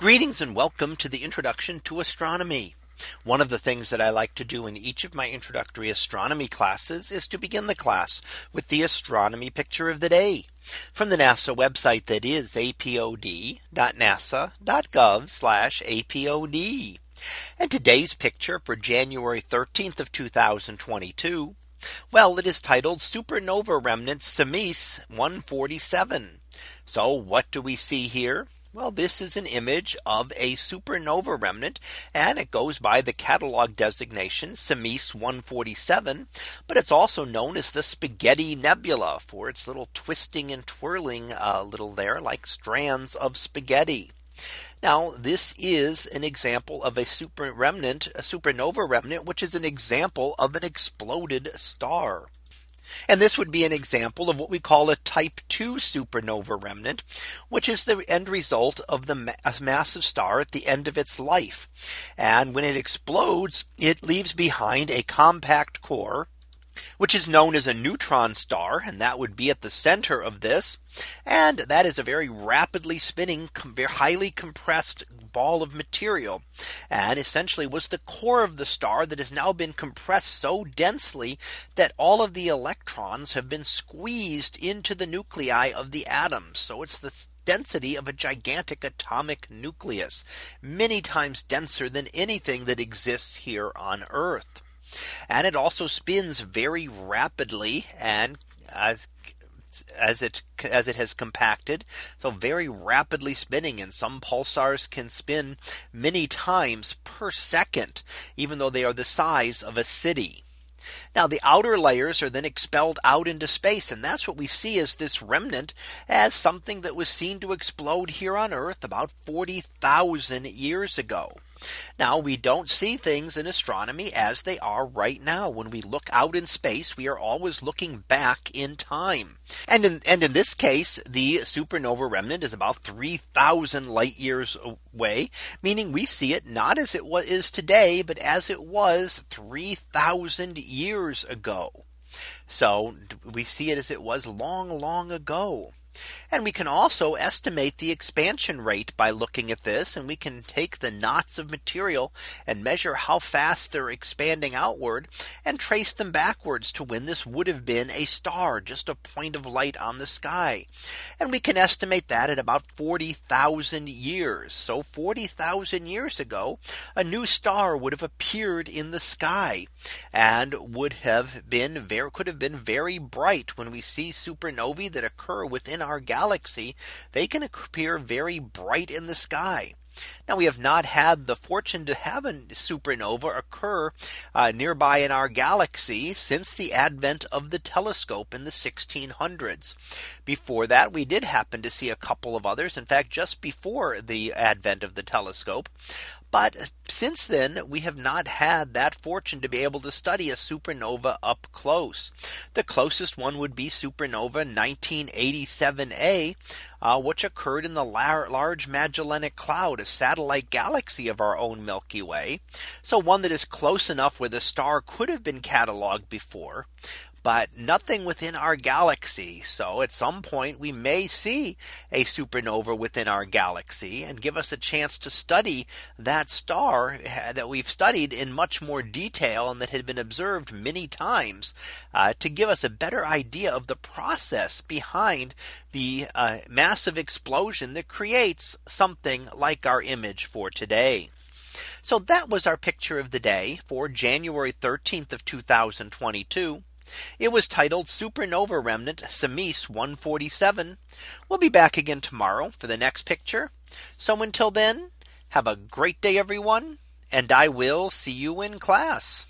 Greetings and welcome to the introduction to astronomy. One of the things that I like to do in each of my introductory astronomy classes is to begin the class with the astronomy picture of the day from the NASA website that is apod.nasa.gov apod. And today's picture for January 13th of 2022. Well, it is titled Supernova Remnant Simeis 147. So what do we see here? Well, this is an image of a supernova remnant and it goes by the catalog designation Simeis 147. But it's also known as the Spaghetti Nebula for its little twisting and twirling uh, little there like strands of spaghetti. Now this is an example of a super remnant, a supernova remnant, which is an example of an exploded star. And this would be an example of what we call a type 2 supernova remnant, which is the end result of the ma massive star at the end of its life. And when it explodes, it leaves behind a compact core which is known as a neutron star. And that would be at the center of this. And that is a very rapidly spinning, highly compressed ball of material and essentially was the core of the star that has now been compressed so densely that all of the electrons have been squeezed into the nuclei of the atoms. So it's the density of a gigantic atomic nucleus many times denser than anything that exists here on Earth. And it also spins very rapidly and as as it as it has compacted so very rapidly spinning and some pulsars can spin many times per second even though they are the size of a city now the outer layers are then expelled out into space. And that's what we see as this remnant as something that was seen to explode here on Earth about 40,000 years ago. Now we don't see things in astronomy as they are right now. When we look out in space, we are always looking back in time. And in, and in this case, the supernova remnant is about 3000 light years away, meaning we see it not as it is today, but as it was 3000 years ago. So we see it as it was long, long ago. And we can also estimate the expansion rate by looking at this. And we can take the knots of material and measure how fast they're expanding outward and trace them backwards to when this would have been a star, just a point of light on the sky. And we can estimate that at about 40,000 years. So 40,000 years ago, a new star would have appeared in the sky and would have been very could have been very bright when we see supernovae that occur within our galaxy, they can appear very bright in the sky. Now we have not had the fortune to have a supernova occur uh, nearby in our galaxy since the advent of the telescope in the 1600s. Before that, we did happen to see a couple of others. In fact, just before the advent of the telescope. But since then, we have not had that fortune to be able to study a supernova up close. The closest one would be supernova 1987A, uh, which occurred in the Large Magellanic Cloud, a satellite galaxy of our own Milky Way. So one that is close enough where the star could have been cataloged before but nothing within our galaxy. So at some point we may see a supernova within our galaxy and give us a chance to study that star that we've studied in much more detail and that had been observed many times uh, to give us a better idea of the process behind the uh, massive explosion that creates something like our image for today. So that was our picture of the day for January 13th of 2022. It was titled Supernova Remnant Simeis 147. We'll be back again tomorrow for the next picture. So until then, have a great day, everyone, and I will see you in class.